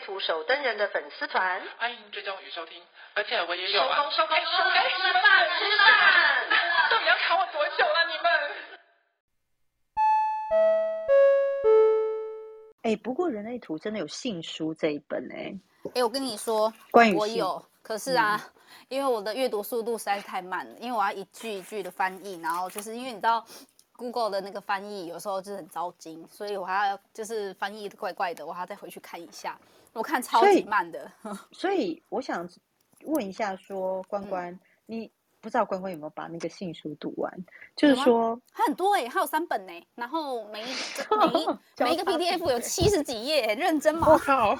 图守灯人的粉丝团，欢迎追踪与收听。而且我也有啊，收工收工收工，吃饭吃饭，到底要卡我多久了你们？哎，不过人类图真的有信书这一本哎，哎，我跟你说，关于我有，可是啊，嗯、因为我的阅读速度实在是太慢了，因为我要一句一句的翻译，然后就是因为你知道。Google 的那个翻译有时候就是很糟心，所以我还要就是翻译的怪怪的，我还要再回去看一下。我看超级慢的，所以，我想问一下说，说关关，嗯、你不知道关关有没有把那个信书读完？就是说，它很多哎、欸，还有三本呢、欸，然后每一 每一 每一个 PDF 有 七十几页、欸，认真吗？我靠！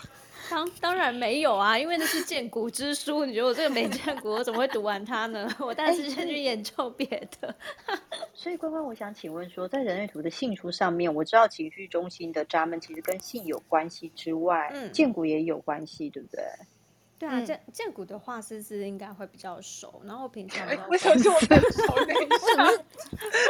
当当然没有啊，因为那是见古之书。你觉得我这个没见过，我怎么会读完它呢？我当时先去研究别的。所以关关，我想请问说，在人类图的性书上面，我知道情绪中心的闸门其实跟性有关系之外，嗯，见古也有关系，对不对？对啊，见见骨的话，思思应该会比较熟。然后平常 为什么是我很熟？为什么？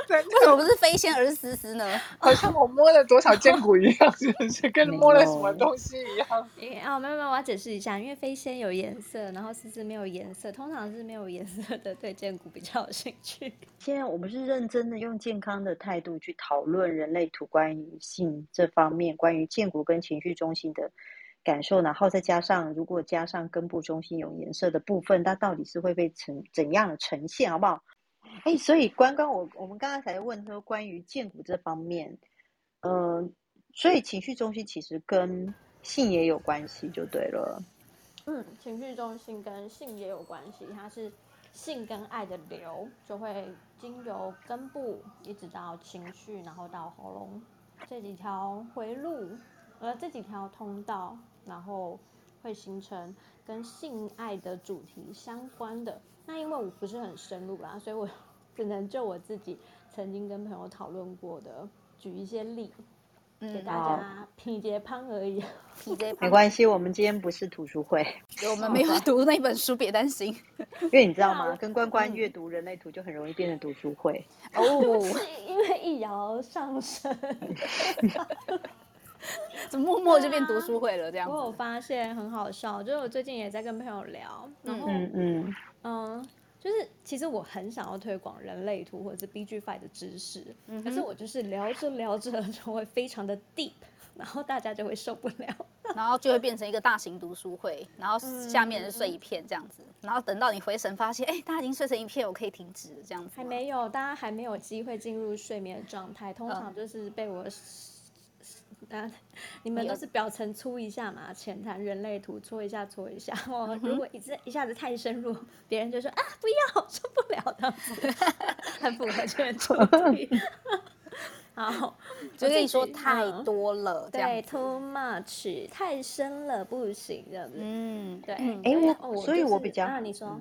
为什么不是飞仙而是思思呢？好像我摸了多少见骨一样，是不是？跟摸了什么东西一样？啊，没有没有，我要解释一下，因为飞仙有颜色，然后思思没有颜色，通常是没有颜色的对见骨比较有兴趣。现在我们是认真的用健康的态度去讨论人类图关于性这方面，关于见骨跟情绪中心的。感受，然后再加上，如果加上根部中心有颜色的部分，它到底是会被呈怎样的呈现，好不好？哎，所以关关，我我们刚刚才问说关于见骨这方面，嗯、所以情绪中心其实跟性也有关系，就对了。嗯，情绪中心跟性也有关系，它是性跟爱的流，就会经由根部一直到情绪，然后到喉咙这几条回路。而这几条通道，然后会形成跟性爱的主题相关的。那因为我不是很深入啦，所以我 只能就我自己曾经跟朋友讨论过的，举一些例，嗯、给大家品节潘而已。品节潘没关系，我们今天不是图书会，我们没有 读那本书，别担心。因为你知道吗？跟关关阅读人类图就很容易变成读书会哦，因为一摇上升。怎么默默就变读书会了？这样、啊、我有发现很好笑，就是我最近也在跟朋友聊，然后嗯嗯嗯，就是其实我很想要推广人类图或者是 B G Five 的知识，嗯、可是我就是聊着聊着就会非常的 deep，然后大家就会受不了，然后就会变成一个大型读书会，然后下面是睡一片这样子，嗯、然后等到你回神发现，哎，大家已经睡成一片，我可以停止这样子。还没有，大家还没有机会进入睡眠的状态，通常就是被我。啊，你们都是表层搓一下嘛，浅谈人类图搓一下搓一下。哦，如果一直一下子太深入，别人就说啊不要，受不了的，很符合这个主 题。好，就跟你说太多了，对，too much，太深了不行，这样子。嗯，对。哎，我，所以我比较，你说，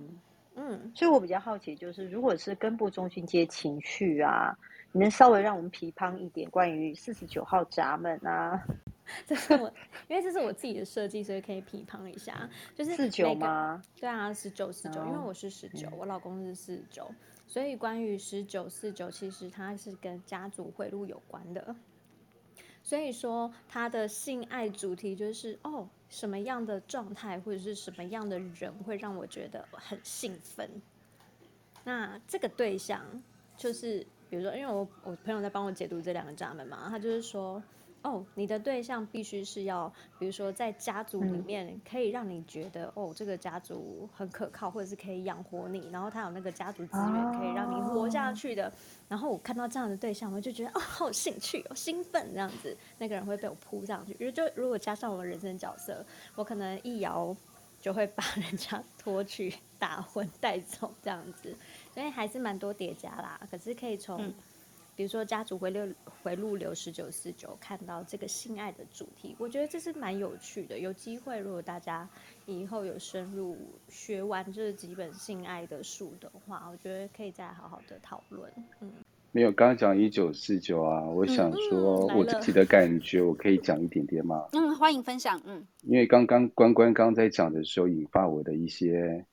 嗯，所以我比较好奇，就是如果是根部中心接情绪啊。你能稍微让我们批判一点关于四十九号闸门啊？这是我，因为这是我自己的设计，所以可以批判一下。就是四九吗？对啊，十九四九，因为我是十九，我老公是四九，所以关于十九四九，其实它是跟家族回路有关的。所以说，他的性爱主题就是哦，什么样的状态或者是什么样的人会让我觉得很兴奋？那这个对象就是。比如说，因为我我朋友在帮我解读这两个闸门嘛，他就是说，哦，你的对象必须是要，比如说在家族里面可以让你觉得，哦，这个家族很可靠，或者是可以养活你，然后他有那个家族资源可以让你活下去的。然后我看到这样的对象，我就觉得，哦，好有兴趣，好兴奋，这样子，那个人会被我扑上去。就就如果加上我的人生角色，我可能一摇就会把人家拖去打昏带走，这样子。所以还是蛮多叠加啦，可是可以从比如说家族回流回路流十九四九，看到这个性爱的主题，我觉得这是蛮有趣的。有机会，如果大家以后有深入学完这几本性爱的书的话，我觉得可以再好好的讨论。嗯，没有，刚刚讲一九四九啊，我想说我自己的感觉，我可以讲一点点吗？嗯，欢迎分享。嗯，因为刚刚关关刚在讲的时候，引发我的一些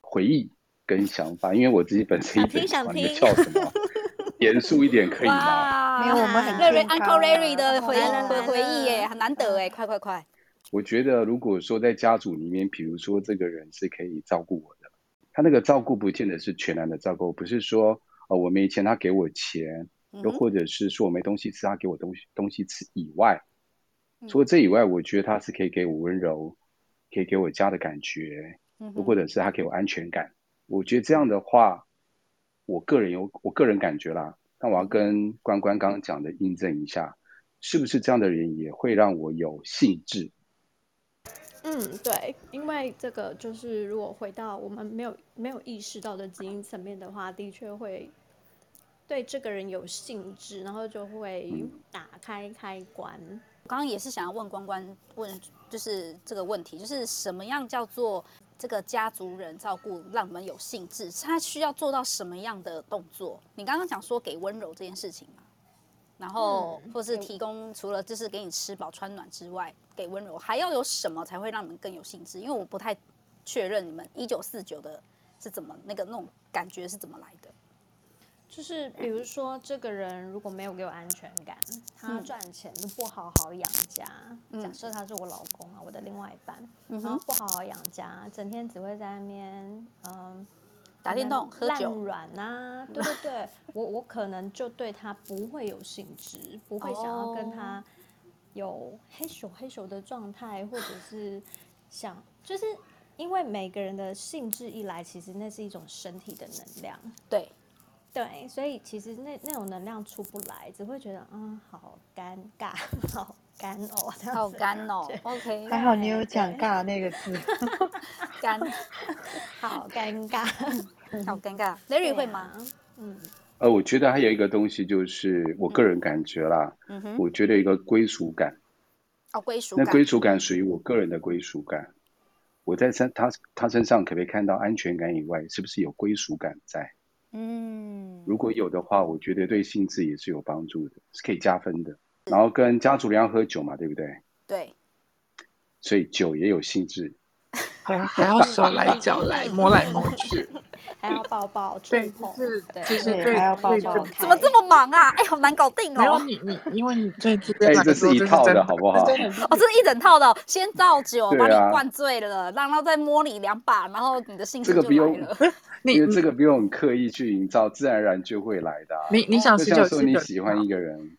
回忆跟想法，因为我自己本身一直想听，你们笑什么？严肃一点可以吗？没有，我们很 Larry Uncle Larry 的回回回忆耶，很难得哎，快快快！我觉得如果说在家族里面，比如说这个人是可以照顾我的，他那个照顾不见得是全然的照顾，不是说呃我没钱他给我钱，又或者是说我没东西吃他给我东西东西吃以外，除了这以外，我觉得他是可以给我温柔，可以给我家的感觉，又或者是他给我安全感。我觉得这样的话。我个人有我个人感觉啦，但我要跟关关刚刚讲的印证一下，是不是这样的人也会让我有兴致？嗯，对，因为这个就是如果回到我们没有没有意识到的基因层面的话，的确会对这个人有兴致，然后就会打开开关。嗯，刚刚也是想要问关关问，就是这个问题，就是什么样叫做？这个家族人照顾让我们有兴致，他需要做到什么样的动作？你刚刚讲说给温柔这件事情嘛，然后或是提供除了就是给你吃饱穿暖之外，给温柔还要有什么才会让你们更有兴致？因为我不太确认你们一九四九的是怎么那个那种感觉是怎么来的。就是比如说，这个人如果没有给我安全感，他赚钱都不好好养家。嗯、假设他是我老公啊，我的另外一半，嗯、然后不好好养家，整天只会在那边嗯打电动、喝酒、烂软啊。对对对，我我可能就对他不会有兴致，不会想要跟他有黑手黑手的状态，或者是想，就是因为每个人的兴致一来，其实那是一种身体的能量。对。对，所以其实那那种能量出不来，只会觉得嗯，好尴尬，好干哦，好干哦。OK，还好你有讲“尬”那个字，干，好尴尬，好尴尬。Larry 会吗？嗯，呃，我觉得还有一个东西，就是我个人感觉啦，嗯哼，我觉得一个归属感。哦，归属感。那归属感属于我个人的归属感。我在身他他身上可不可以看到安全感以外，是不是有归属感在？嗯，如果有的话，我觉得对性质也是有帮助的，是可以加分的。然后跟家族人要喝酒嘛，对不对？对。所以酒也有性质，还还要手来脚来摸来摸去，还要抱抱对，是，对，就是还要抱抱。怎么这么忙啊？哎，好难搞定哦。没有你你，因为你这哎，这是一套的好不好？哦，这是一整套的，先造酒把你灌醉了，然后再摸你两把，然后你的性质就来了。因为这个不用刻意去营造，自然而然就会来的。你你想就像说你喜欢一个人，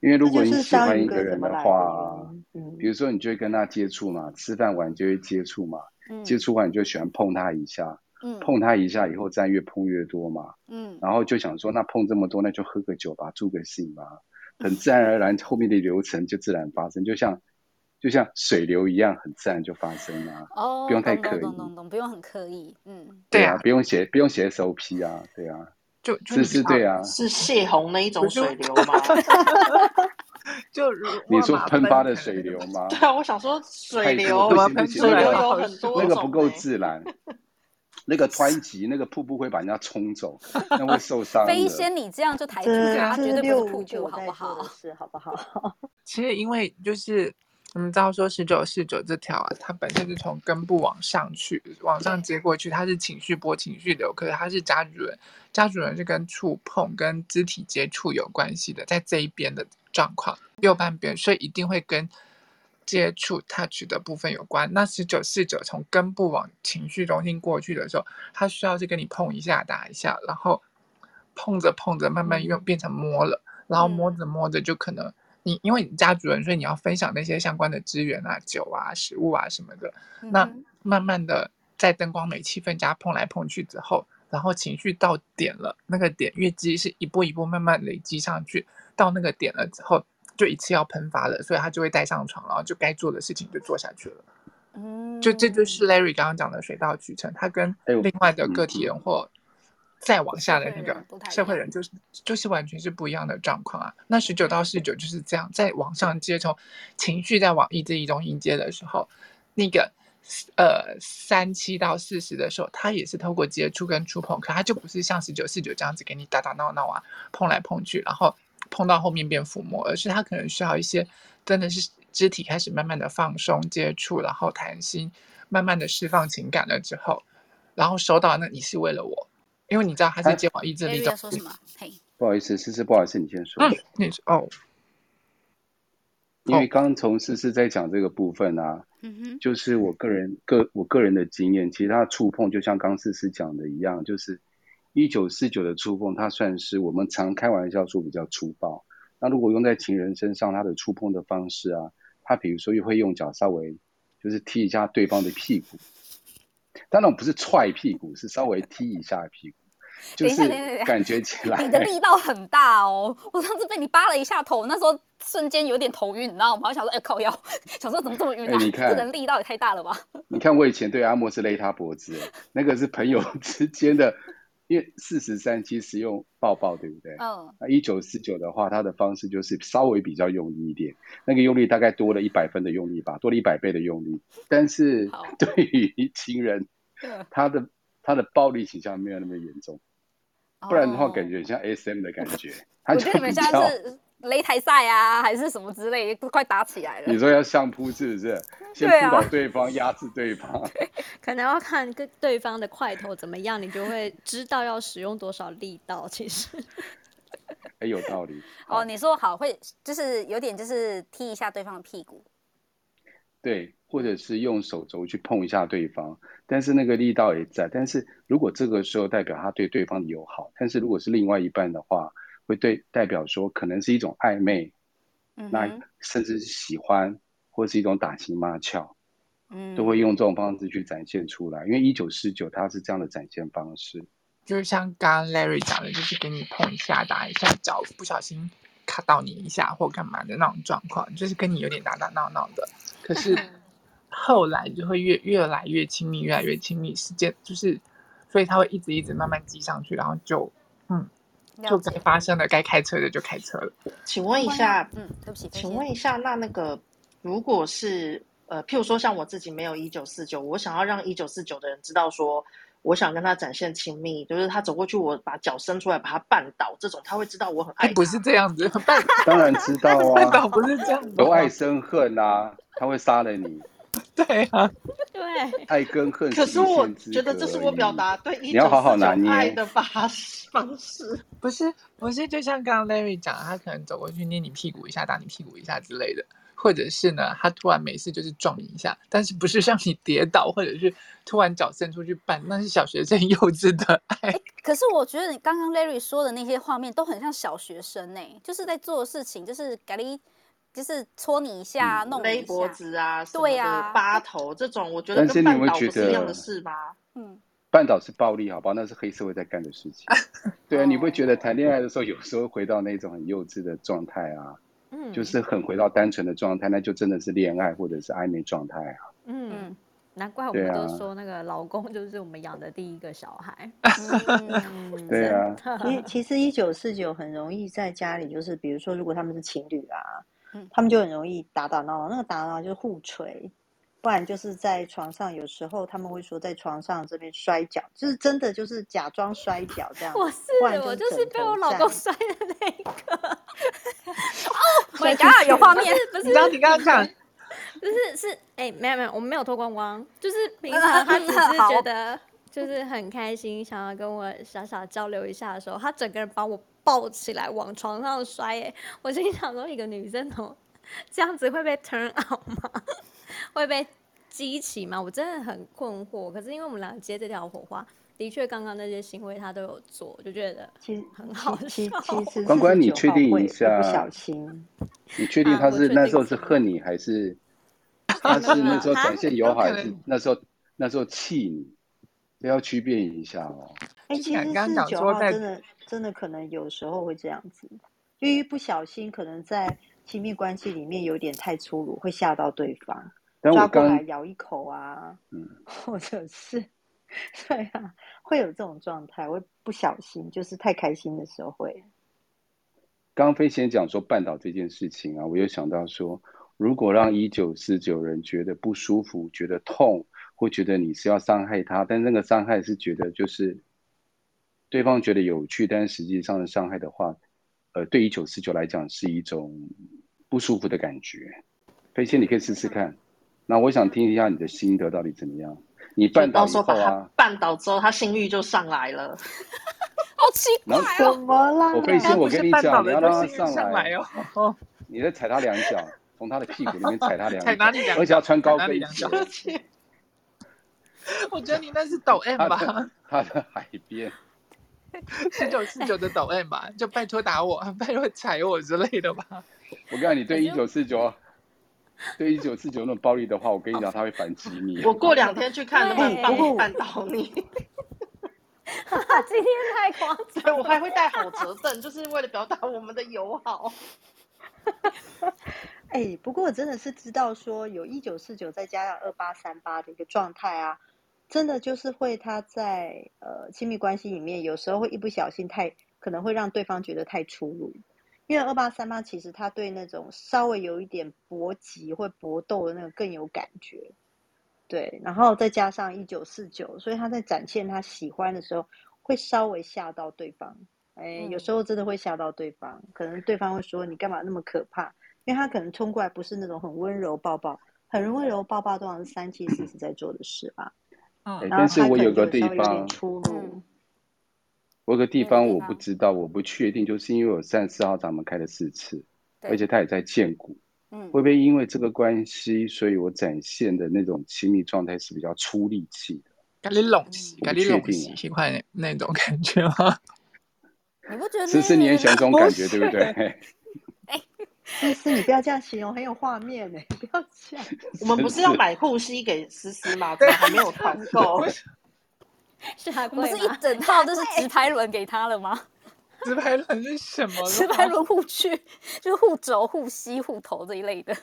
因为如果你喜欢一个人的话，比如说你就会跟他接触嘛，吃饭完就会接触嘛，接触完你就喜欢碰他一下，碰他一下以后再越碰越多嘛，然后就想说那碰这么多，那就喝个酒吧，助个兴吧，很自然而然后面的流程就自然发生，就像。就像水流一样，很自然就发生啊，哦，不用太刻意，懂懂懂，不用很刻意，嗯，对啊，不用写，不用写 SOP 啊，对啊，就就是是，对啊，是泄洪那一种水流吗？就 你说喷发的水流吗？对啊，我想说水流，水流有很多，那个不够自然，那个湍急，那个瀑布会把人家冲走，那会受伤。飞仙，你这样就抬举他，绝对不是瀑布，好不好？是，好不好？其实因为就是。我们知道说十九四九这条啊，它本身是从根部往上去，往上接过去，它是情绪波、情绪流，可是它是家主人，家主人是跟触碰、跟肢体接触有关系的，在这一边的状况，右半边，所以一定会跟接触 touch 的部分有关。那十九四九从根部往情绪中心过去的时候，它需要是跟你碰一下、打一下，然后碰着碰着，慢慢又变成摸了，然后摸着摸着就可能。你因为你家主人，所以你要分享那些相关的资源啊、酒啊、食物啊什么的。那慢慢的在灯光美、气氛加碰来碰去之后，然后情绪到点了，那个点月积是一步一步慢慢累积上去，到那个点了之后，就一次要喷发了，所以他就会带上床，然后就该做的事情就做下去了。嗯，就这就是 Larry 刚刚讲的水到渠成，他跟另外的个体人或再往下的那个社会人就是就是完全是不一样的状况啊。那十九到四九就是这样，在往上接，从情绪在往意志一中迎接的时候，那个呃三七到四十的时候，他也是透过接触跟触碰，可他就不是像十九四九这样子给你打打闹闹啊，碰来碰去，然后碰到后面变抚摸，而是他可能需要一些真的是肢体开始慢慢的放松接触，然后谈心，慢慢的释放情感了之后，然后收到那你是为了我。因为你知道他是接往意志力的。说什么？嘿，不好意思，思思，不好意思，你先说。嗯，你说哦。因为刚刚从思思在讲这个部分啊，嗯哼，就是我个人个我个人的经验，其实他触碰就像刚思思讲的一样，就是一九四九的触碰，它算是我们常开玩笑说比较粗暴。那如果用在情人身上，他的触碰的方式啊，他比如说又会用脚稍微就是踢一下对方的屁股。当然不是踹屁股，是稍微踢一下屁股，就是感觉起来。你的力道很大哦！我上次被你扒了一下头，那时候瞬间有点头晕，你知道吗？我想说，哎、欸，靠腰，想说怎么这么晕啊？欸、你看这人力道也太大了吧？你看我以前对阿莫是勒他脖子，那个是朋友 之间的，因为四十三七是用抱抱，对不对？嗯。那一九四九的话，他的方式就是稍微比较用力一点，那个用力大概多了一百分的用力吧，多了一百倍的用力。但是对于情人。他的他的暴力倾向没有那么严重，不然的话感觉像 SM 的感觉。我觉得你们现在是擂台赛啊，还是什么之类，都快打起来了。你说要相扑是不是？先扑倒对方，压制对方。可能要看跟对方的块头怎么样，你就会知道要使用多少力道。其实，哎，有道理。哦，你说好会，就是有点就是踢一下对方的屁股。对，或者是用手肘去碰一下对方，但是那个力道也在。但是如果这个时候代表他对对方的友好，但是如果是另外一半的话，会对代表说可能是一种暧昧，嗯、那甚至是喜欢，或是一种打情骂俏，嗯，都会用这种方式去展现出来。因为一九四九它是这样的展现方式，就是像刚刚 Larry 讲的，就是给你碰一下、打一下脚，不小心卡到你一下或干嘛的那种状况，就是跟你有点打打闹闹的。可是 后来就会越越来越亲密，越来越亲密。时间就是，所以他会一直一直慢慢积上去，然后就嗯，就该发生的该开车的就开车了。请问一下，嗯，对不起，请问一下，那那个如果是呃，譬如说像我自己没有一九四九，我想要让一九四九的人知道说。我想跟他展现亲密，就是他走过去，我把脚伸出来把他绊倒，这种他会知道我很爱他。不是这样子，当然知道啊，绊倒不是这样子，由爱生恨啊，他会杀了你。对啊，对，爱跟恨。可是我觉得这是我表达对一九四九爱的方方式。不是不是，就像刚刚 Larry 讲，他可能走过去捏你屁股一下，打你屁股一下之类的。或者是呢，他突然没事就是撞你一下，但是不是让你跌倒，或者是突然脚伸出去绊，那是小学生 幼稚的爱。可是我觉得你刚刚 Larry 说的那些画面都很像小学生呢，就是在做事情，就是咖喱，就是戳你一下，嗯、弄你一下勒脖子啊，对啊，扒头这种，我觉得跟绊倒不是一样的事吗？嗯，绊倒是暴力，好吧，那是黑社会在干的事情。对啊，你会觉得谈恋爱的时候，有时候回到那种很幼稚的状态啊。就是很回到单纯的状态，那就真的是恋爱或者是暧昧状态啊。嗯，难怪我们都说那个老公就是我们养的第一个小孩。对啊。其其实一九四九很容易在家里，就是比如说如果他们是情侣啊，他们就很容易打打闹闹，那个打闹就是互锤。不然就是在床上，有时候他们会说在床上这边摔跤，就是真的就是假装摔跤这样。我是我就是被我老公摔的那个。哦，我刚刚有画面，不是？你刚刚看，不是是哎，没有没有，我们没有脱光光，就是平 常他只是觉得就是很开心，想要跟我傻傻交流一下的时候，他整个人把我抱起来往床上摔。哎，我心想说，一个女生哦，这样子会被 turn out 吗？会被激起吗？我真的很困惑。可是因为我们俩接这条火花，的确刚刚那些行为他都有做，就觉得其实很好笑。其 实关关，你确定一下？不小心，你确定 他是那时候是恨你，还是他是那时候展现友好，还是那时候那时候气你？都要区别一下哦。哎、欸，其实四十九号真的真的可能有时候会这样子，因为不小心可能在亲密关系里面有点太粗鲁，会吓到对方。抓过来咬一口啊，嗯，或者是 对啊，会有这种状态，会不小心，就是太开心的时候会。刚刚飞仙讲说绊倒这件事情啊，我又想到说，如果让一九四九人觉得不舒服、觉得痛，会觉得你是要伤害他，但那个伤害是觉得就是对方觉得有趣，但实际上的伤害的话，呃，对一九四九来讲是一种不舒服的感觉。飞仙，你可以试试看。那我想听一下你的心得到底怎么样？你绊倒之后啊，绊倒之后他性欲就上来了，好奇怪哦！怎么了？我背心，我跟你讲，你要让他上来，哦。你在踩他两脚，从他的屁股里面踩他两脚，踩哪里两脚？而且要穿高跟鞋。我觉得你那是抖 M 吧？他的海边，十九四九的抖 M 吧？就拜托打我，拜托踩我之类的吧？我告诉你，对一九四九。对一九四九那种暴力的话，我跟你讲，他会反击你。我过两天去看能不能帮我绊倒你。今天太夸张，我还会带好折凳，就是为了表达我们的友好。哎、欸，不过我真的是知道说，有一九四九再加上二八三八的一个状态啊，真的就是会他在呃亲密关系里面，有时候会一不小心太可能会让对方觉得太粗鲁。因为二八三八其实他对那种稍微有一点搏击或搏斗的那个更有感觉，对，然后再加上一九四九，所以他在展现他喜欢的时候，会稍微吓到对方，哎，有时候真的会吓到对方，可能对方会说你干嘛那么可怕？因为他可能冲过来不是那种很温柔抱抱，很温柔抱抱，通常是三七四十在做的事吧。嗯，然后他可能有时候有点粗鲁。我有个地方我不知道，我不确定，就是因为我三十四号闸门开了四次，而且他也在建股，嗯，会不会因为这个关系，所以我展现的那种亲密状态是比较出力气的？感觉拢起，感觉拢起，喜欢那种感觉吗？你不觉得？思思，你也喜欢这种感觉，对不对？哎，思思，你不要这样形容，很有画面呢。不要这样。我们不是要买护膝给思思吗？怎么还没有团购？是还不是一整套都是 直排轮给他了吗？直排轮是什么？直排轮护具，就是护肘、护膝、护头这一类的。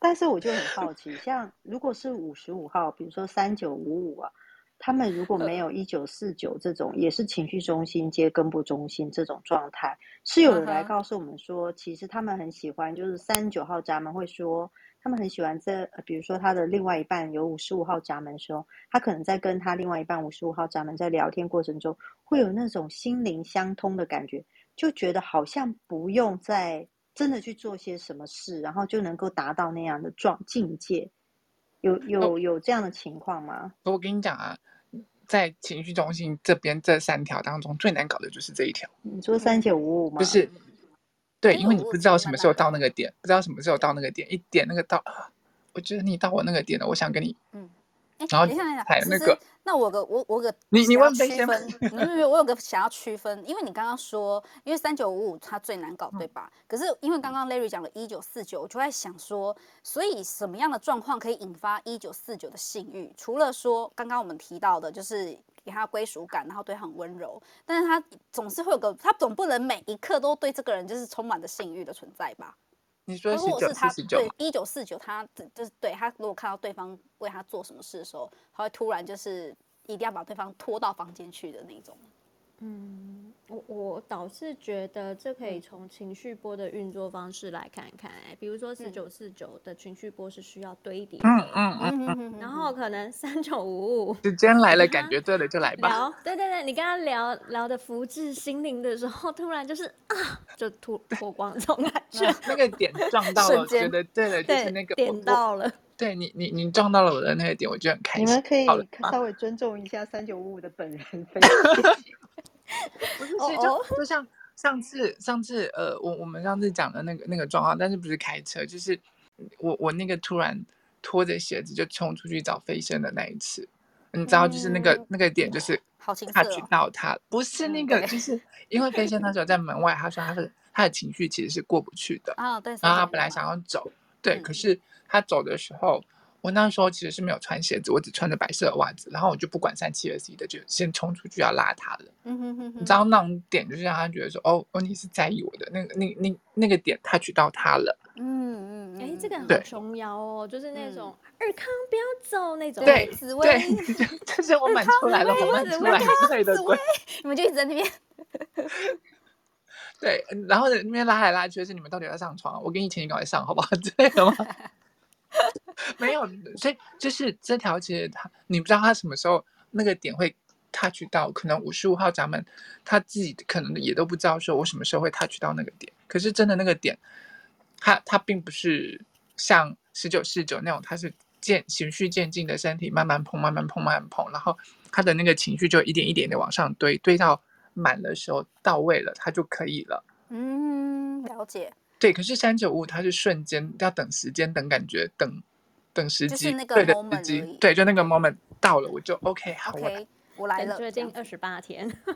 但是我就很好奇，像如果是五十五号，比如说三九五五啊，他们如果没有一九四九这种，也是情绪中心接根部中心这种状态，是有人来告诉我们说，其实他们很喜欢，就是三九号闸门会说。他们很喜欢在，比如说他的另外一半有五十五号闸门的时候，他可能在跟他另外一半五十五号闸门在聊天过程中，会有那种心灵相通的感觉，就觉得好像不用再真的去做些什么事，然后就能够达到那样的状境界。有有有这样的情况吗？我跟你讲啊，在情绪中心这边这三条当中最难搞的就是这一条。你说三九五五吗？不是。对，因为你不知道什么时候到那个点，不知道什么时候到那个点，一点那个到，我觉得你到我那个点了，我想跟你，嗯，然后还有那个，那我个我我个你你问区分，没有没有我有个想要区分，因为你刚刚说，因为三九五五它最难搞，对吧？可是因为刚刚 Larry 讲了一九四九，我就在想说，所以什么样的状况可以引发一九四九的性欲？除了说刚刚我们提到的，就是。给他归属感，然后对他很温柔，但是他总是会有个，他总不能每一刻都对这个人就是充满着性欲的存在吧？你说如果是他对一九四九，他就是对他如果看到对方为他做什么事的时候，他会突然就是一定要把对方拖到房间去的那种。嗯，我我倒是觉得这可以从情绪波的运作方式来看看，哎，比如说四九四九的情绪波是需要堆叠，嗯嗯嗯嗯，然后可能三九五五时间来了，感觉对了就来吧。聊，对对对，你跟他聊聊的福至心灵的时候，突然就是啊，就脱脱光这种感 觉，那个点撞到了，我觉得对了，就是那个点到了，对你你你撞到了我的那个点，我就很开心。你们可以稍微尊重一下三九五五的本人。不是，其实就就像上次上次呃，我我们上次讲的那个那个状况，但是不是开车，就是我我那个突然拖着鞋子就冲出去找飞升的那一次，你知道，就是那个、嗯、那个点，就是他去到他，哦、不是那个，就是因为飞仙那时候在门外，他说他的他的情绪其实是过不去的啊，对，然后他本来想要走，对，嗯、可是他走的时候，我那时候其实是没有穿鞋子，我只穿着白色的袜子，然后我就不管三七二十一的，就先冲出去要拉他了。嗯哼哼哼，你知道那种点就是让他觉得说，哦哦，你是在意我的那个那那那个点 touch 到他了。嗯嗯，哎、欸，这个很琼瑶哦，就是那种尔、嗯、康不要走那种。对，紫薇，这是我满出来了，我满出来之类的鬼，你们就一直在那边。对，然后那边拉来拉去，是你们到底要上床？我给你钱，你赶快上，好不好？之类的吗？没有，所以就是这条其实他，你不知道他什么时候那个点会 touch 到，可能五十五号闸门他自己可能也都不知道，说我什么时候会 touch 到那个点。可是真的那个点，他他并不是像十九四九那种，他是渐循序渐进的身体慢慢碰，慢慢碰，慢慢碰，然后他的那个情绪就一点一点的往上堆，堆到满的时候到位了，他就可以了。嗯，了解。对，可是三九五它是瞬间，要等时间，等感觉，等等时机，那个对的 moment 时机，对，就那个 moment 到了，我就 OK，好 OK，我来了，决定二十八天。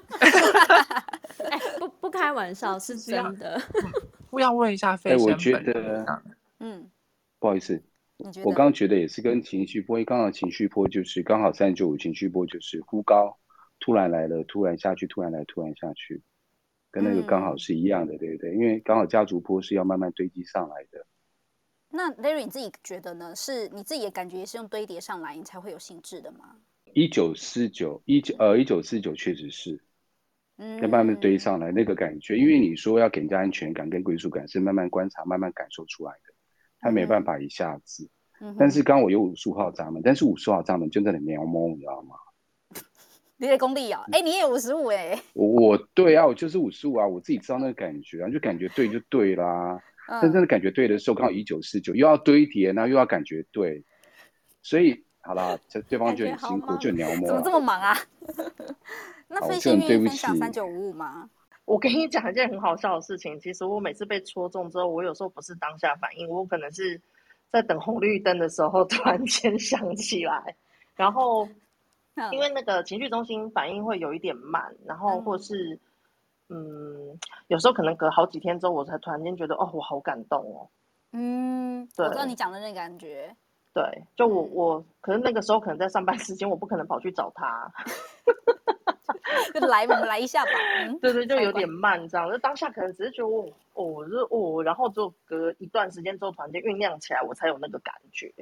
哎，不不开玩笑，是真的。我要问一下飞 哎，仙我觉得，嗯，不好意思？我刚刚觉得也是跟情绪波，刚好情绪波就是刚好三九五情绪波就是忽高，突然来了，突然下去，突然来，突然下去。跟那个刚好是一样的，嗯、对不对？因为刚好家族波是要慢慢堆积上来的。那 Larry 你自己觉得呢？是你自己的感觉也是用堆叠上来，你才会有兴致的吗？一九四九一九呃一九四九确实是，嗯，要慢慢堆上来那个感觉。因为你说要给人家安全感跟归属感，是慢慢观察、慢慢感受出来的，他没办法一下子。嗯、但是刚我有五十五号闸门，但是五十号闸门就在那里喵猫，你知道吗？你的功力啊！哎，你也有五十五哎！我我对啊，我就是五十五啊，我自己知道那个感觉啊，就感觉对就对啦。嗯、但真的感觉对的时候，刚好一九四九又要堆叠，然后又要感觉对，所以好啦，这对方就很辛苦，就鸟摸。怎么这么忙啊？那飞仙愿意分享三九五五吗？我跟你讲一件很好笑的事情，其实我每次被戳中之后，我有时候不是当下反应，我可能是在等红绿灯的时候突然间想起来，然后。因为那个情绪中心反应会有一点慢，然后或是嗯，嗯，有时候可能隔好几天之后，我才突然间觉得哦，我好感动哦。嗯，对，我知道你讲的那个感觉。对，就我我可能那个时候可能在上班时间，我不可能跑去找他。就来，我们来一下吧。嗯、对对，就有点慢，这样。就当下可能只是觉得哦，哦，就哦，然后就隔一段时间之后，突然间酝酿起来，我才有那个感觉。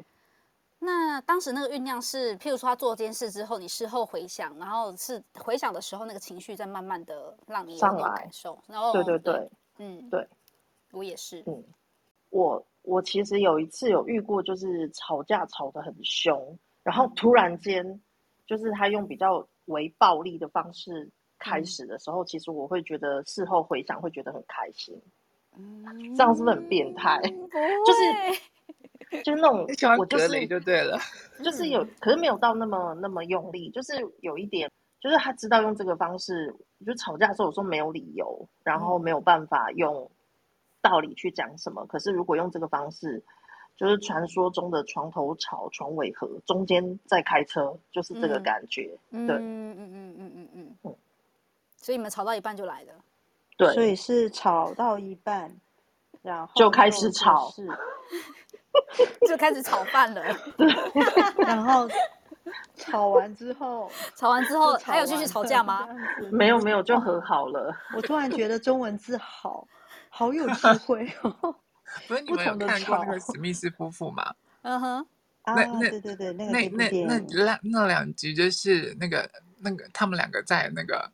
那当时那个酝酿是，譬如说他做这件事之后，你事后回想，然后是回想的时候，那个情绪在慢慢的让你有点感受。然后，对对对，嗯，对，我也是。嗯，我我其实有一次有遇过，就是吵架吵得很凶，然后突然间就是他用比较为暴力的方式开始的时候，嗯、其实我会觉得事后回想会觉得很开心。嗯，这样是不是很变态？就是。就是那种，我就是就对了，就是有，可是没有到那么那么用力，就是有一点，就是他知道用这个方式，就吵架的时候，我说没有理由，然后没有办法用道理去讲什么。可是如果用这个方式，就是传说中的床头吵，床尾和，中间在开车，就是这个感觉。嗯、对，嗯嗯嗯嗯嗯嗯嗯。所以你们吵到一半就来了，对，所以是吵到一半，然后就开始吵。就开始炒饭了，然后吵完之后，吵完之后还有继续吵架吗？没有没有，就和好了。我突然觉得中文字好好有智慧哦。不是你们有看过那个史密斯夫妇吗？嗯哼，那那对对对，那那那那那那两集就是那个那个他们两个在那个。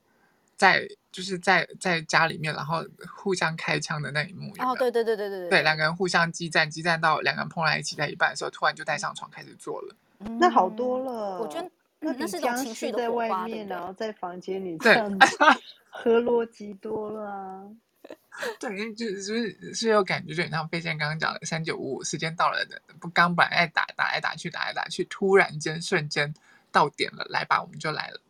在就是在在家里面，然后互相开枪的那一幕。哦，对对对对对对。对，两个人互相激战，激战到两个人碰在一起，在一半的时候，突然就带上床开始做了。嗯、那好多了，我觉得那那是僵尸在外面，然后在房间里这样子，合逻辑多了、啊。对，就是是是有感觉，就像飞仙刚刚讲的，三九五五时间到了的，不刚本来爱打打来打去打来打去，突然间瞬间到点了，来吧，我们就来了。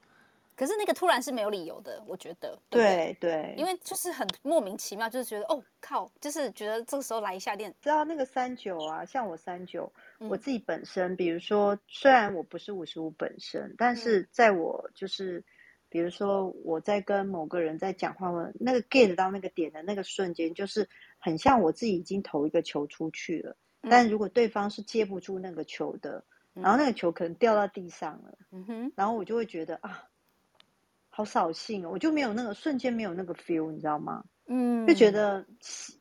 可是那个突然是没有理由的，我觉得。对对，对，因为就是很莫名其妙，就是觉得哦靠，就是觉得这个时候来一下电。知道那个三九啊，像我三九，我自己本身，比如说，虽然我不是五十五本身，但是在我就是，比如说我在跟某个人在讲话，那个 get 到那个点的那个瞬间，就是很像我自己已经投一个球出去了。但如果对方是接不住那个球的，嗯、然后那个球可能掉到地上了，嗯哼，然后我就会觉得啊，好扫兴哦，我就没有那个瞬间没有那个 feel，你知道吗？嗯，就觉得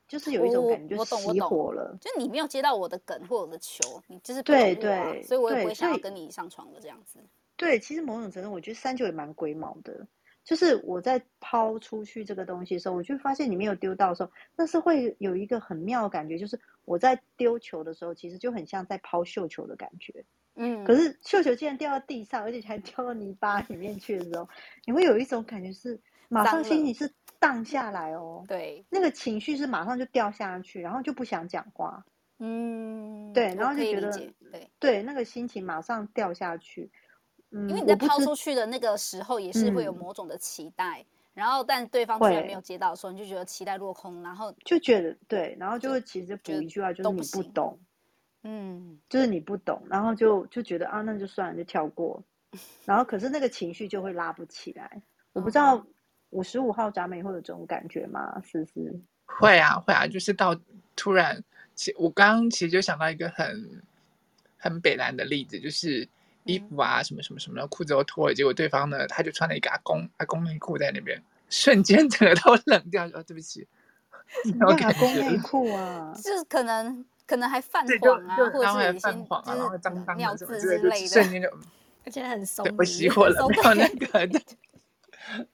就是有一种感觉，就熄火了。就你没有接到我的梗或我的球，你就是对对，所以我也不会想要跟你上床的这样子。对，其实某种程度，我觉得三九也蛮龟毛的。就是我在抛出去这个东西的时候，我就发现你没有丢到的时候，那是会有一个很妙的感觉，就是我在丢球的时候，其实就很像在抛绣球的感觉。嗯，可是绣球竟然掉到地上，而且还掉到泥巴里面去的时候，你会有一种感觉是马上心情是荡下来哦。对，那个情绪是马上就掉下去，然后就不想讲话。嗯，对，然后就觉得对。对，那个心情马上掉下去。因为你在抛出去的那个时候，也是会有某种的期待，嗯、然后但对方居然没有接到的时候，你就觉得期待落空，然后就觉得对，然后就会其实补一句话，就是你不懂，嗯，就是你不懂，然后就就觉得啊，那就算了，就跳过，然后可是那个情绪就会拉不起来。我不知道五十五号闸门会有这种感觉吗？思思会啊会啊，就是到突然，其我刚刚其实就想到一个很很北南的例子，就是。衣服啊，什么什么什么的，裤子都脱了，结果对方呢，他就穿了一个阿公阿公内裤在那边，瞬间整个都冷掉。哦，对不起，阿公内裤啊，就是可能可能还泛黄啊，或者是已经就是尿渍之类的，瞬间就，而且很松，我熄火了，没有那个，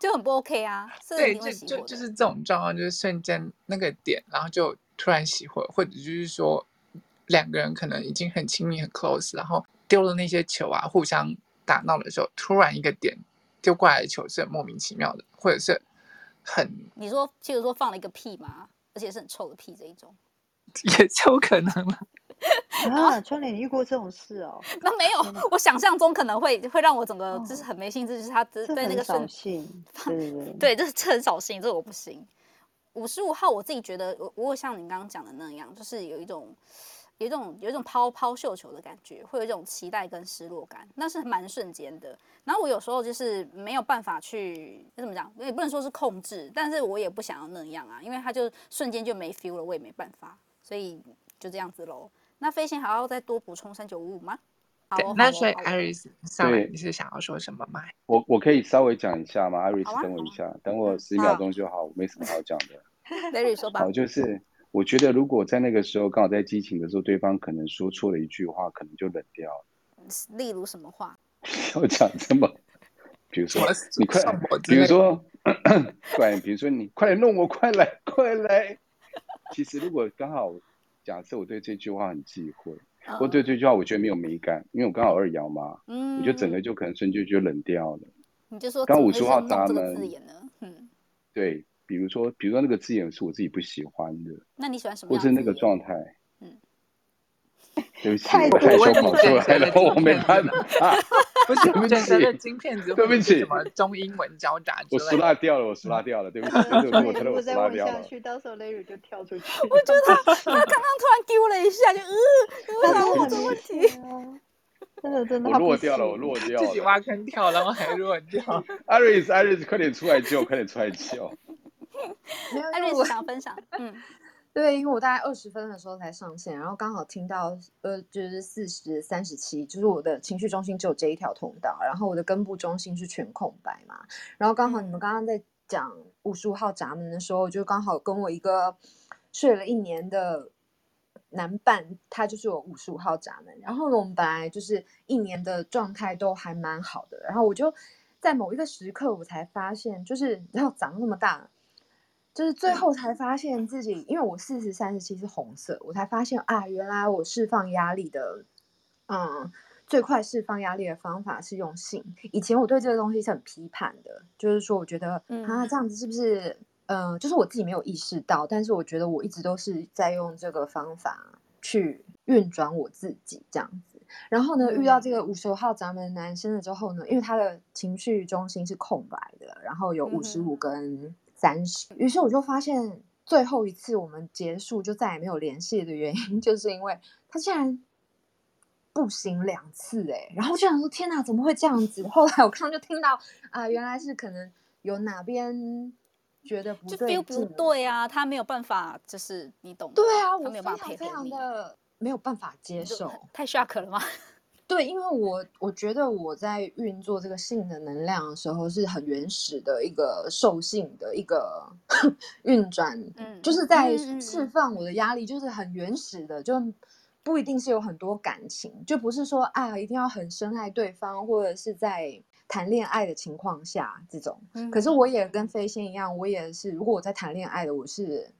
就很不 OK 啊。对，就就就是这种状况，就是瞬间那个点，然后就突然熄火，或者就是说。两个人可能已经很亲密、很 close，然后丢了那些球啊，互相打闹的时候，突然一个点丢过来的球是很莫名其妙的，或者是很……你说，譬如说放了一个屁嘛，而且是很臭的屁这一种，也就可能了。啊，春莲遇过这种事哦？那没有，我想象中可能会会让我整个就是很没兴致，就是他在那个瞬间，对对对，这是很扫兴，这我不行。五十五号，我自己觉得，我我像你刚刚讲的那样，就是有一种。有一种有一种抛抛绣球的感觉，会有一种期待跟失落感，那是蛮瞬间的。然后我有时候就是没有办法去怎么讲，也不能说是控制，但是我也不想要那样啊，因为他就瞬间就没 feel 了，我也没办法，所以就这样子喽。那飞行还要再多补充三九五五吗？好，对，那所以 Iris 上来你是想要说什么吗？我我可以稍微讲一下吗？Iris 等我一下，等我十秒钟就好，我没什么好讲的。Larry 说吧。好，就是。我觉得，如果在那个时候刚好在激情的时候，对方可能说错了一句话，可能就冷掉了。例如什么话？要讲这么，比如说你快，比如说，快，比如说你快来弄我，快来，快来。其实如果刚好假设我对这句话很忌讳，或对这句话我觉得没有美感，因为我刚好二爻嘛，嗯，我觉得整个就可能瞬间就冷掉了。你就说刚五十号闸门，嗯，对。比如说，比如说那个字眼是我自己不喜欢的，那你喜欢什么？或是那个状态？嗯，对不起，我害羞跑出来了，我没办法。不是，我整个金片子，对不起，什么中英文交杂？我输拉掉了，我输拉掉了，对不起，对不起，我真的我输拉掉了。到时候 Larry 就跳出去。我觉得他他刚刚突然丢了一下，就呃，有什么问题？真的真的，我落掉了，我落掉了，自己挖坑跳，然后还落掉。Iris，Iris，快点出来救，快点出来救。艾瑞斯想分享，嗯，对，因为我大概二十分的时候才上线，然后刚好听到呃，就是四十三十七，就是我的情绪中心只有这一条通道，然后我的根部中心是全空白嘛，然后刚好你们刚刚在讲五十五号闸门的时候，就刚好跟我一个睡了一年的男伴，他就是我五十五号闸门，然后呢，我们本来就是一年的状态都还蛮好的，然后我就在某一个时刻，我才发现，就是然后 长那么大。就是最后才发现自己，因为我四十三十七是红色，我才发现啊，原来我释放压力的，嗯，最快释放压力的方法是用性。以前我对这个东西是很批判的，就是说我觉得啊，这样子是不是，嗯，就是我自己没有意识到，但是我觉得我一直都是在用这个方法去运转我自己这样子。然后呢，遇到这个五十五号闸门男生了之后呢，因为他的情绪中心是空白的，然后有五十五跟。三十，于是我就发现最后一次我们结束就再也没有联系的原因，就是因为他竟然不行两次哎，然后就想说天哪，怎么会这样子？后来我刚刚就听到啊、呃，原来是可能有哪边觉得不就对 feel 不对啊，他没有办法，就是你懂？对啊，我没有办法配合非常的没有办法接受，太 shock 了吗？对，因为我我觉得我在运作这个性的能量的时候，是很原始的一个兽性的一个 运转，嗯，就是在释放我的压力，就是很原始的，就不一定是有很多感情，就不是说啊一定要很深爱对方，或者是在谈恋爱的情况下这种。可是我也跟飞仙一样，我也是，如果我在谈恋爱的，我是。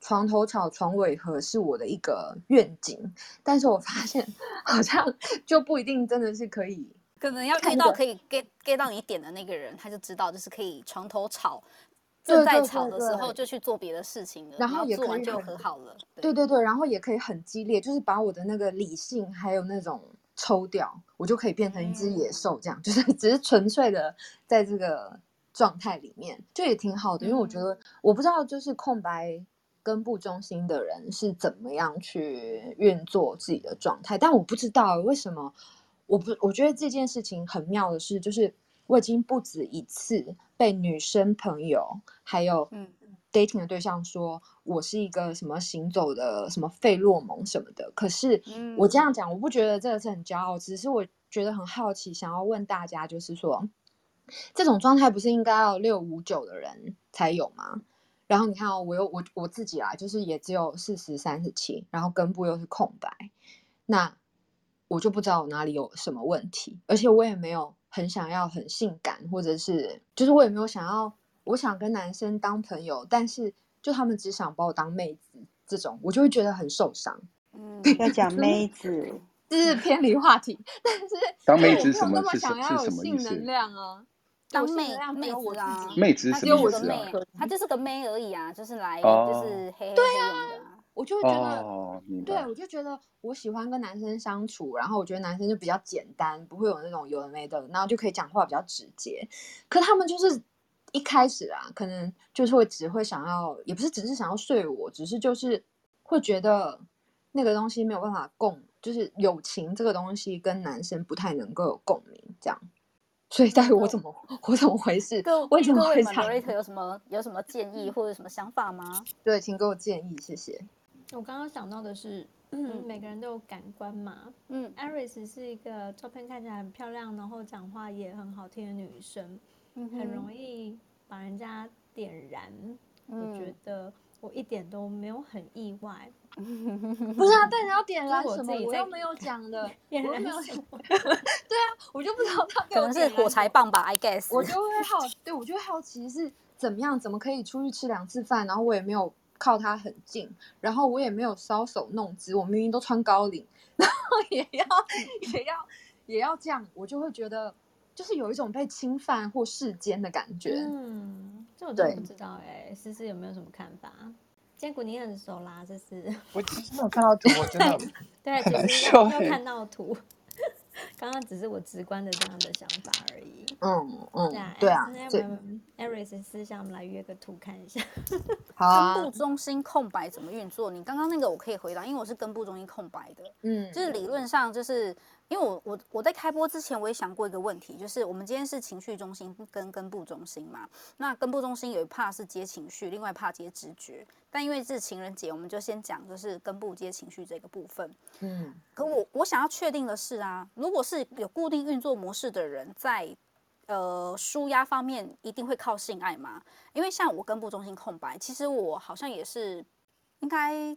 床头吵，床尾和是我的一个愿景，但是我发现好像 就不一定真的是可以，可能要遇到可以 get get 到你点的那个人，他就知道就是可以床头吵，正在吵的时候就去做别的事情了，然后也做完就和好了。对对对，然后也可以很激烈，就是把我的那个理性还有那种抽掉，我就可以变成一只野兽，这样、嗯、就是只是纯粹的在这个状态里面，就也挺好的，因为我觉得、嗯、我不知道就是空白。根部中心的人是怎么样去运作自己的状态？但我不知道为什么，我不，我觉得这件事情很妙的是，就是我已经不止一次被女生朋友还有 dating 的对象说我是一个什么行走的什么费洛蒙什么的。可是我这样讲，我不觉得这个是很骄傲，只是我觉得很好奇，想要问大家，就是说这种状态不是应该要六五九的人才有吗？然后你看哦，我又我我自己啊，就是也只有四十三十七，然后根部又是空白，那我就不知道我哪里有什么问题，而且我也没有很想要很性感，或者是就是我也没有想要，我想跟男生当朋友，但是就他们只想把我当妹子，这种我就会觉得很受伤。嗯，要讲 妹子，这是偏离话题，但是当妹子什么那么想要有性能量啊？当妹妹子啊，妹子是什么意思啊？他就是个妹而已啊，就是来就是黑黑的。我就会觉得，对，我就觉得我喜欢跟男生相处，然后我觉得男生就比较简单，不会有那种有的没的，然后就可以讲话比较直接。可他们就是一开始啊，可能就是会只会想要，也不是只是想要睡我，只是就是会觉得那个东西没有办法共，就是友情这个东西跟男生不太能够有共鸣，这样。所以，到底我怎么我怎么回事？各为什么会这样？有什么有什么建议或者什么想法吗？对，请给我建议，谢谢。我刚刚想到的是，嗯，每个人都有感官嘛。嗯，Aris 是一个照片看起来很漂亮，然后讲话也很好听的女生，嗯、很容易把人家点燃。嗯、我觉得。我一点都没有很意外，不是啊？但你要点燃什么？我又没有讲的，点燃没有什么。对啊，我就不知道他可能是火柴棒吧？I guess。我就会好，对我就会好奇是怎么样，怎么可以出去吃两次饭，然后我也没有靠他很近，然后我也没有搔首弄姿，我明明都穿高领，然后也要也要也要这样，我就会觉得就是有一种被侵犯或世间的感觉。嗯。这我真的不知道哎，思思有没有什么看法？坚果你很熟啦，这是我其实没有看到图，我真的对，没有看到图。刚刚只是我直观的这样的想法而已。嗯嗯，对啊。那我们 Aris 私下我们来约个图看一下。好啊。根部中心空白怎么运作？你刚刚那个我可以回答，因为我是根部中心空白的。嗯，就是理论上就是。因为我我我在开播之前我也想过一个问题，就是我们今天是情绪中心跟根部中心嘛，那根部中心有一 part 是接情绪，另外一 part 接直觉，但因为是情人节，我们就先讲就是根部接情绪这个部分。嗯，可我我想要确定的是啊，如果是有固定运作模式的人，在呃舒压方面一定会靠性爱吗？因为像我根部中心空白，其实我好像也是应该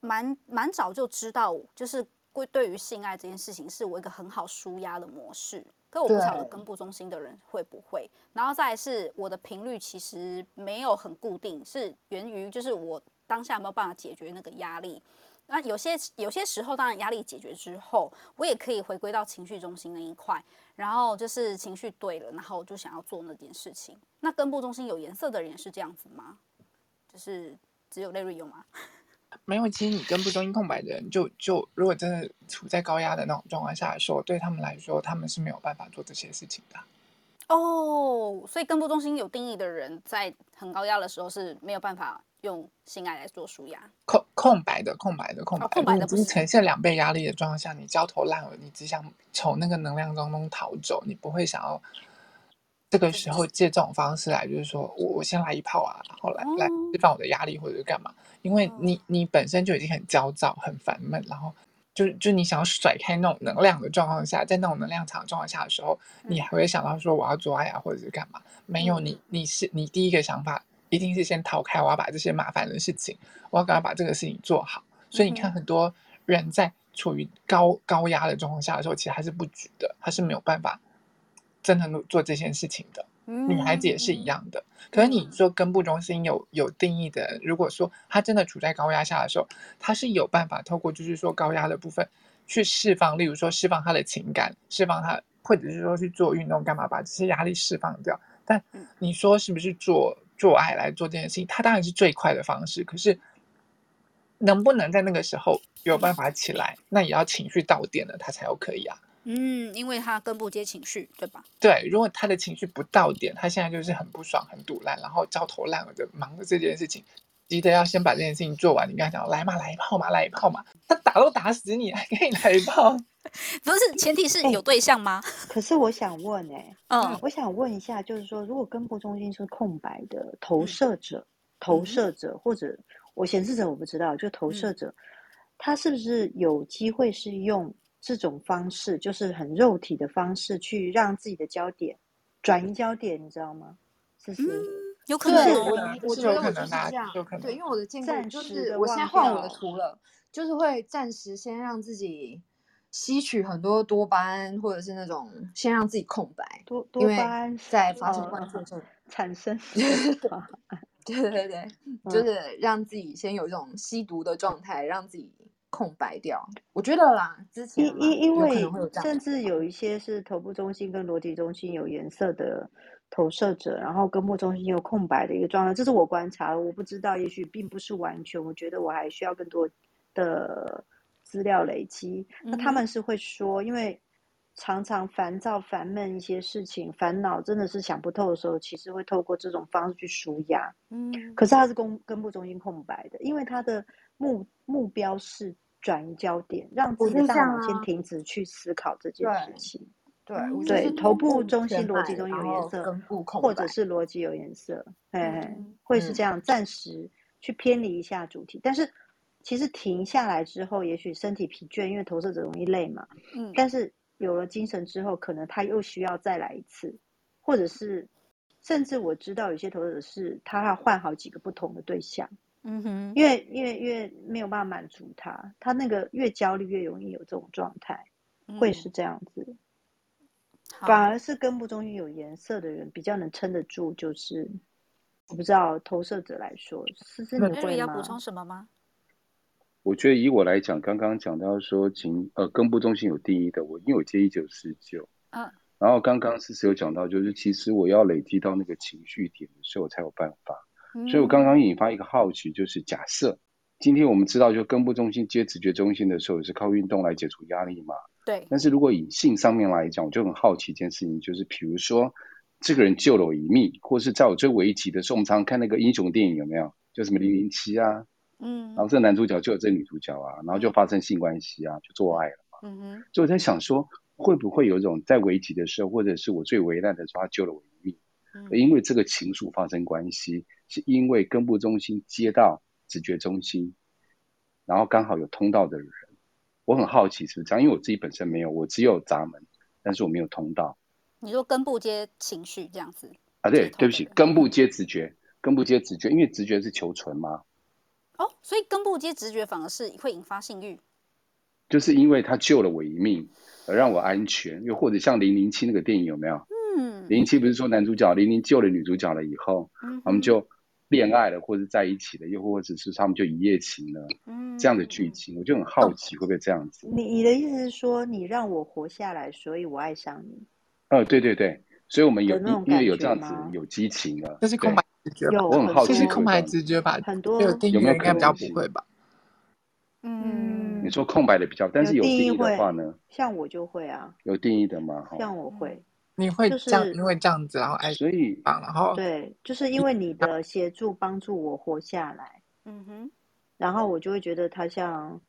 蛮蛮早就知道，就是。会对于性爱这件事情，是我一个很好舒压的模式。可我不晓得根部中心的人会不会。然后再来是我的频率其实没有很固定，是源于就是我当下没有办法解决那个压力。那有些有些时候，当然压力解决之后，我也可以回归到情绪中心那一块。然后就是情绪对了，然后我就想要做那件事情。那根部中心有颜色的人是这样子吗？就是只有 Larry 有吗？没有，其实你根部中心空白的人就，就就如果真的处在高压的那种状况下来说，对他们来说，他们是没有办法做这些事情的。哦，所以根部中心有定义的人，在很高压的时候是没有办法用性爱来做舒压。空空白的，空白的，空白的，空白的，不是呈现两倍压力的状况下，你焦头烂额，你只想从那个能量当中逃走，你不会想要这个时候借这种方式来，就是说我我先来一炮啊，然后来来释放我的压力或者是干嘛？因为你你本身就已经很焦躁、很烦闷，然后就就你想要甩开那种能量的状况下，在那种能量场状况下的时候，你还会想到说我要做爱啊，或者是干嘛？没有，你你是你第一个想法一定是先逃开，我要把这些麻烦的事情，我要赶快把这个事情做好。所以你看，很多人在处于高高压的状况下的时候，其实还是不举的，他是没有办法。真的做这件事情的女孩子也是一样的。可是你说根部中心有有定义的，如果说她真的处在高压下的时候，她是有办法透过就是说高压的部分去释放，例如说释放她的情感，释放她，或者是说去做运动干嘛把这些压力释放掉。但你说是不是做做爱来做这件事情，它当然是最快的方式。可是能不能在那个时候有办法起来，那也要情绪到点了，他才有可以啊。嗯，因为他根部接情绪，对吧？对，如果他的情绪不到点，他现在就是很不爽、很堵烂，然后焦头烂额的忙着这件事情，急得要先把这件事情做完。你跟他讲，来嘛，来一炮嘛，来一炮嘛，他打都打死你，还可以来一炮？不是，前提是有对象吗？欸、可是我想问、欸，哎，嗯，我想问一下，就是说，如果根部中心是空白的投射者，嗯、投射者、嗯、或者我显示者，我不知道，就投射者，嗯、他是不是有机会是用？这种方式就是很肉体的方式，去让自己的焦点转移焦点，你知道吗？是是、嗯，有可能，我我觉得我就是这样，对，因为我的见证就是，我现在换我的图了，就是会暂时先让自己吸取很多多巴胺，或者是那种先让自己空白，多 多巴胺在发生关系中产生，对对对，就是让自己先有一种吸毒的状态，让自己。空白掉，我觉得啦，之前因因因为甚至有一些是头部中心跟逻辑中心有颜色的投射者，然后根部中心有空白的一个状态，这是我观察，我不知道，也许并不是完全，我觉得我还需要更多的资料累积。那他们是会说，因为常常烦躁、烦闷一些事情，烦恼真的是想不透的时候，其实会透过这种方式去舒压。嗯，可是他是根根部中心空白的，因为他的。目目标是转移焦点，让自己的大脑先停止去思考这件事情。对对，头部中心逻辑中有颜色，或者是逻辑有颜色，哎、嗯，会是这样，暂时去偏离一下主题。但是其实停下来之后，也许身体疲倦，因为投射者容易累嘛。嗯。但是有了精神之后，可能他又需要再来一次，或者是甚至我知道有些投射者是他要换好几个不同的对象。嗯哼，越越越没有办法满足他，他那个越焦虑越容易有这种状态，嗯、会是这样子。反而是根部中心有颜色的人比较能撑得住，就是我不知道投射者来说，思思你会要补充什么吗？我觉得以我来讲，刚刚讲到说，情呃根部中心有定义的，我因为我接一九四九，嗯，然后刚刚思思有讲到，就是其实我要累积到那个情绪点的时候才有办法。所以，我刚刚引发一个好奇，就是假设今天我们知道，就根部中心接直觉中心的时候，是靠运动来解除压力嘛？对。但是如果以性上面来讲，我就很好奇一件事情，就是比如说这个人救了我一命，或是在我最危急的时候，我们常常看那个英雄电影有没有？就什么零零七啊，嗯，然后这个男主角救了这个女主角啊，然后就发生性关系啊，就做爱了嘛。嗯哼。所以我在想说，会不会有一种在危急的时候，或者是我最危难的时候，他救了我一命，嗯，因为这个情愫发生关系。是因为根部中心接到直觉中心，然后刚好有通道的人，我很好奇是不是这样？因为我自己本身没有，我只有闸门，但是我没有通道。你说根部接情绪这样子啊？对，对不起，根部接直觉，根部接直觉，因为直觉是求存嘛。哦，所以根部接直觉反而是会引发性欲，就是因为他救了我一命，而让我安全。又或者像零零七那个电影有没有？嗯，零零七不是说男主角零零救了女主角了以后，嗯，我们就。恋爱了，或者在一起了，又或者是他们就一夜情了，嗯，这样的剧情，我就很好奇会不会这样子。你你的意思是说，你让我活下来，所以我爱上你。哦，对对对，所以我们有因为有这样子有激情了，这是空白直觉吧？我很好奇，这是空白直觉吧？很多有定义应该比较不会吧？嗯，你说空白的比较，但是有定义的话呢？像我就会啊，有定义的吗？像我会。你会这样，就是、因为这样子，然后爱所以然后对，就是因为你的协助帮助我活下来，嗯哼，然后我就会觉得他像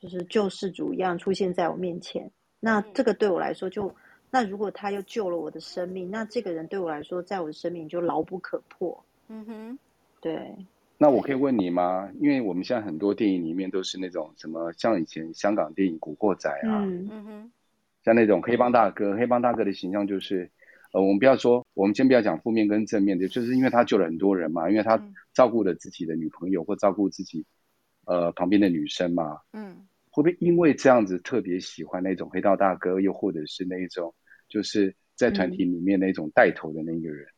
就是救世主一样出现在我面前，那这个对我来说就那如果他又救了我的生命，那这个人对我来说，在我的生命就牢不可破。嗯哼，对。那我可以问你吗？因为我们现在很多电影里面都是那种什么，像以前香港电影《古惑仔》啊，嗯哼，像那种黑帮大哥，黑帮大哥的形象就是，呃，我们不要说，我们先不要讲负面跟正面的，就是因为他救了很多人嘛，因为他照顾了自己的女朋友或照顾自己，呃，旁边的女生嘛，嗯，会不会因为这样子特别喜欢那种黑道大哥，又或者是那一种就是在团体里面那种带头的那个人？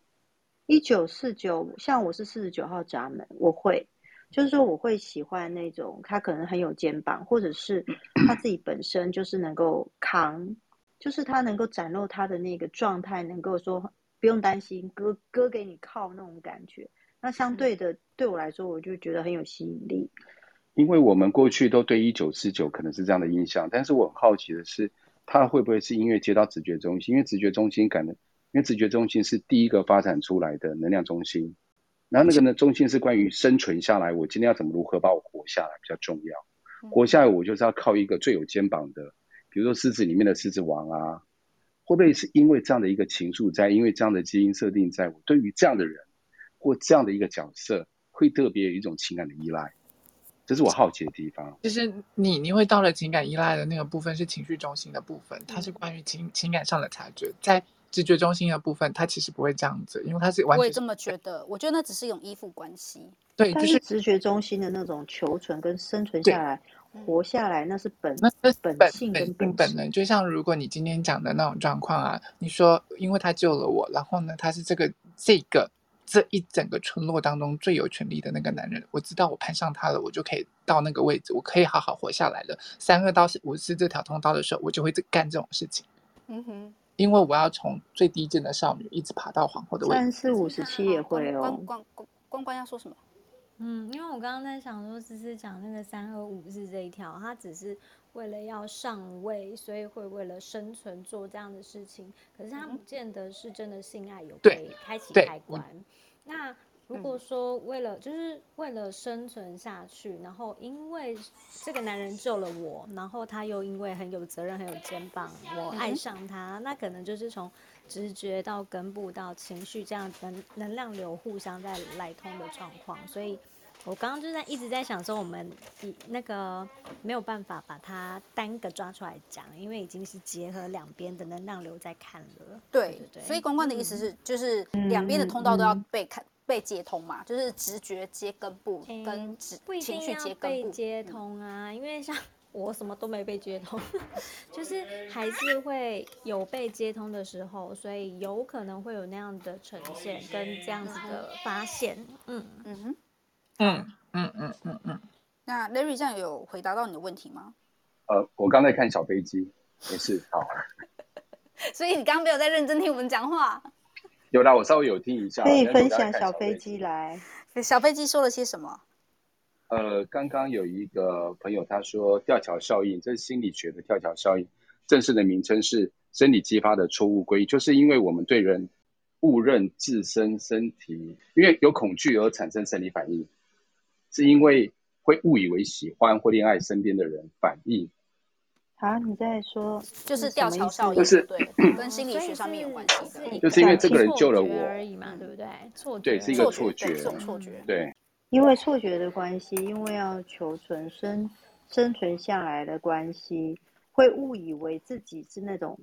一九四九，像我是四十九号闸门，我会，就是说我会喜欢那种他可能很有肩膀，或者是他自己本身就是能够扛，就是他能够展露他的那个状态，能够说不用担心，哥哥给你靠那种感觉。那相对的，对我来说，我就觉得很有吸引力。因为我们过去都对一九四九可能是这样的印象，但是我很好奇的是，他会不会是音乐接到直觉中心？因为直觉中心感的。因为直觉中心是第一个发展出来的能量中心，然后那个呢，中心是关于生存下来，我今天要怎么如何把我活下来比较重要。活下来，我就是要靠一个最有肩膀的，比如说狮子里面的狮子王啊，会不会是因为这样的一个情愫在，因为这样的基因设定在我对于这样的人或这样的一个角色，会特别有一种情感的依赖，这是我好奇的地方。就是你你会到了情感依赖的那个部分是情绪中心的部分，它是关于情情感上的察觉，在。直觉中心的部分，他其实不会这样子，因为他是完全。我也这么觉得，我觉得那只是一种依附关系。对，就是，直觉中心的那种求存跟生存下来、活下来，那是本那本性跟本本，本能。就像如果你今天讲的那种状况啊，你说因为他救了我，然后呢，他是这个这个这一整个村落当中最有权力的那个男人，我知道我攀上他了，我就可以到那个位置，我可以好好活下来了。三二到五四这条通道的时候，我就会干这种事情。嗯哼。因为我要从最低贱的少女一直爬到皇后的位置。三四五十七也会哦。关关关关关要说什么？嗯，因为我刚刚在想说，只是讲那个三和五是这一条，他只是为了要上位，所以会为了生存做这样的事情。可是他不见得是真的性爱有被开启开关。那。如果说为了就是为了生存下去，然后因为这个男人救了我，然后他又因为很有责任、很有肩膀，我爱上他，那可能就是从直觉到根部到情绪这样能能量流互相在来通的状况。所以我刚刚就在一直在想说，我们以那个没有办法把它单个抓出来讲，因为已经是结合两边的能量流在看了。对对对，所以关关的意思是，嗯、就是两边的通道都要被看。被接通嘛，就是直觉接根部，跟直情绪接根部。被接通啊，因为像 我什么都没被接通，就是还是会有被接通的时候，所以有可能会有那样的呈现跟这样子的发现。嗯嗯哼，嗯嗯嗯嗯嗯。那 Larry 这样有回答到你的问题吗？呃，我刚才看小飞机，没事，好。所以你刚刚没有在认真听我们讲话。有啦，我稍微有听一下。可以分享小飞机来。小飞机说了些什么？呃，刚刚有一个朋友他说吊桥效应，这是心理学的吊桥效应，正式的名称是生理激发的错误归因，就是因为我们对人误认自身身体，因为有恐惧而产生生理反应，是因为会误以为喜欢或恋爱身边的人反应。啊，你在说就是吊桥效应，就是对，跟心理学上面有关系的，就是因为这个人救了我而已嘛，对不对？错觉，对，是一个错觉，错觉，对，因为错觉的关系，因为要求存生生存下来的关系，会误以为自己是那种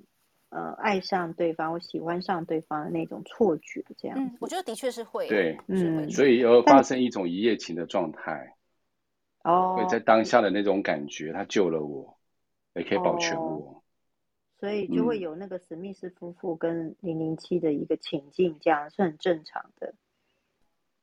呃爱上对方我喜欢上对方的那种错觉，这样、嗯。我觉得的确是会，对，嗯，所以而发生一种一夜情的状态，哦，会在当下的那种感觉，他救了我。也可以保全我，哦，所以就会有那个史密斯夫妇跟零零七的一个情境，这样是很正常的。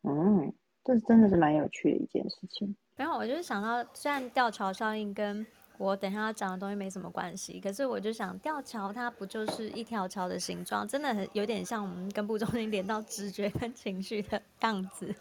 嗯，这是真的是蛮有趣的一件事情。没有，我就是想到，虽然吊桥效应跟我等下要讲的东西没什么关系，可是我就想，吊桥它不就是一条桥的形状，真的很有点像我们根部中心连到直觉跟情绪的样子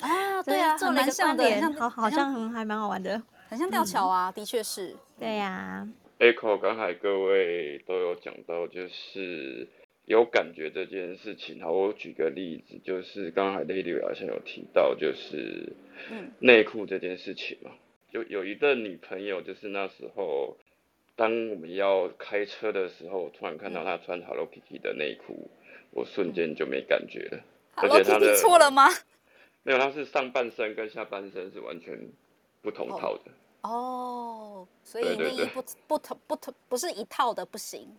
啊。对啊，做了一个关联，好，好像很还蛮好玩的。很像吊桥啊，嗯、的确是。对呀、啊。Echo，刚才各位都有讲到，就是有感觉这件事情。好，我举个例子，就是刚才 Lady 好像有提到，就是内裤这件事情嘛。有有一个女朋友，就是那时候当我们要开车的时候，突然看到她穿 Hello Kitty 的内裤，我瞬间就没感觉了。而且他的错了吗？没有，她是上半身跟下半身是完全不同套的。哦，所以内衣不不同不同不是一套的不行。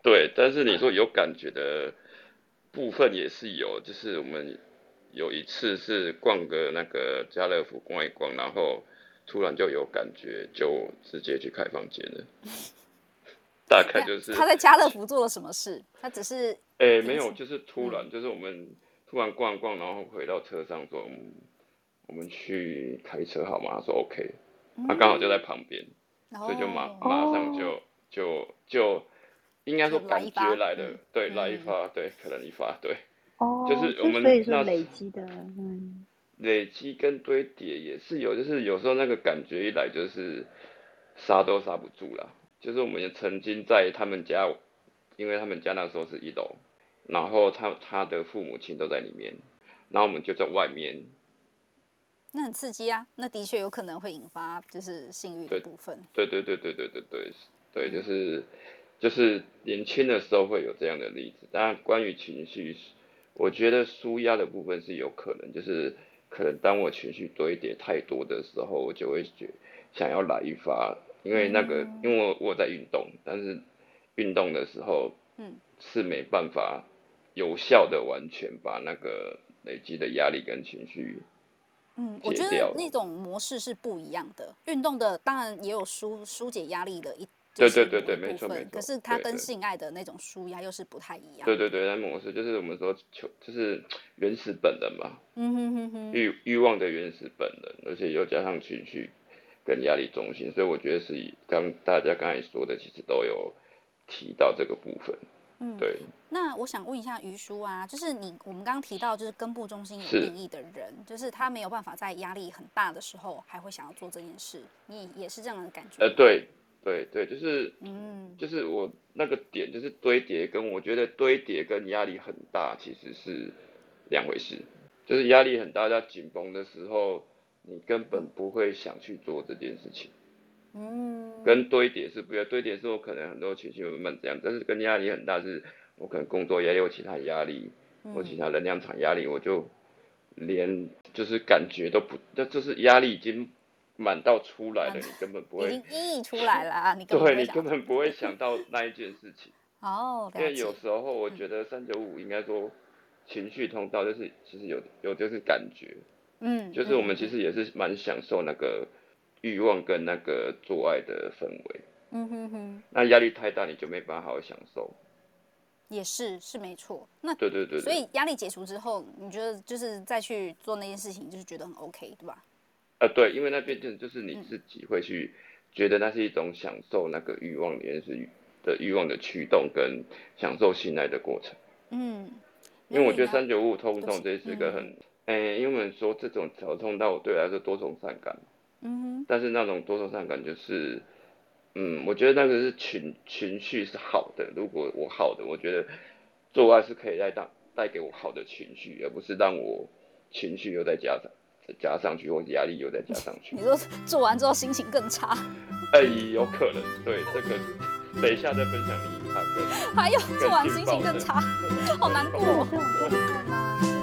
对，但是你说有感觉的部分也是有，就是我们有一次是逛个那个家乐福逛一逛，然后突然就有感觉，就直接去开房间了。大概就是他在家乐福做了什么事？他只是 哎，没有，就是突然，嗯、就是我们突然逛逛，然后回到车上说，嗯、我们去开车好吗？他说 OK，他刚好就在旁边，嗯、所以就马马上就、哦、就就。应该说感觉来的，对，来一发，对，可能一发，对，哦，就是我们所以是累积的，嗯，累积跟堆叠也是有，就是有时候那个感觉一来，就是刹都刹不住了。就是我们也曾经在他们家，因为他们家那时候是一楼，然后他他的父母亲都在里面，然后我们就在外面，那很刺激啊，那的确有可能会引发就是性欲的部分，对对对对对对对对，就是。就是年轻的时候会有这样的例子，当然关于情绪，我觉得舒压的部分是有可能，就是可能当我情绪堆叠太多的时候，我就会觉想要来一发，因为那个因为我我在运动，但是运动的时候，嗯，是没办法有效的完全把那个累积的压力跟情绪，嗯，我觉得那种模式是不一样的，运动的当然也有疏疏解压力的一。对对对对，没错没错。可是它跟性爱的那种舒压又是不太一样。对对对，那模式就是我们说求，就是原始本能嘛。嗯哼哼哼。欲欲望的原始本能，而且又加上情绪跟压力中心，所以我觉得是以刚大家刚才说的，其实都有提到这个部分。嗯，对。那我想问一下于叔啊，就是你我们刚刚提到就是根部中心有定义的人，是就是他没有办法在压力很大的时候还会想要做这件事，你也是这样的感觉？呃，对。对对，就是，嗯，就是我那个点，就是堆叠，跟我觉得堆叠跟压力很大其实是两回事。就是压力很大、要紧绷的时候，你根本不会想去做这件事情。嗯，跟堆叠是不一样，堆叠是我可能很多情绪慢慢这样，但是跟压力很大，是我可能工作压力或其他压力，或其他能量场压力，我就连就是感觉都不，那就是压力已经。满到出来了，你根本不会。已经溢出来了啊！你对，你根本不会 想到那一件事情。哦，因为有时候我觉得三九五应该说情绪通道就是其实有有就是感觉，嗯，就是我们其实也是蛮享受那个欲望跟那个做爱的氛围。嗯哼哼。那压力太大，你就没办法好好享受。也是是没错。那对对对。所以压力解除之后，你觉得就是再去做那件事情，就是觉得很 OK，对吧？呃，对，因为那边就就是你自己会去觉得那是一种享受那个欲望，原始的欲望的驱动跟享受性爱的过程。嗯，因为我觉得三九五通痛这是个很，哎、嗯欸，因为我们说这种头痛，到我对我来说多愁善感。嗯哼。但是那种多愁善感就是，嗯，我觉得那个是情情绪是好的，如果我好的，我觉得做爱是可以带带带给我好的情绪，而不是让我情绪又再加上。加上去，或者压力又再加上去。你说做完之后心情更差？哎，有可能。对，这个等一下再分享你他。还有做完心情更差，好难过。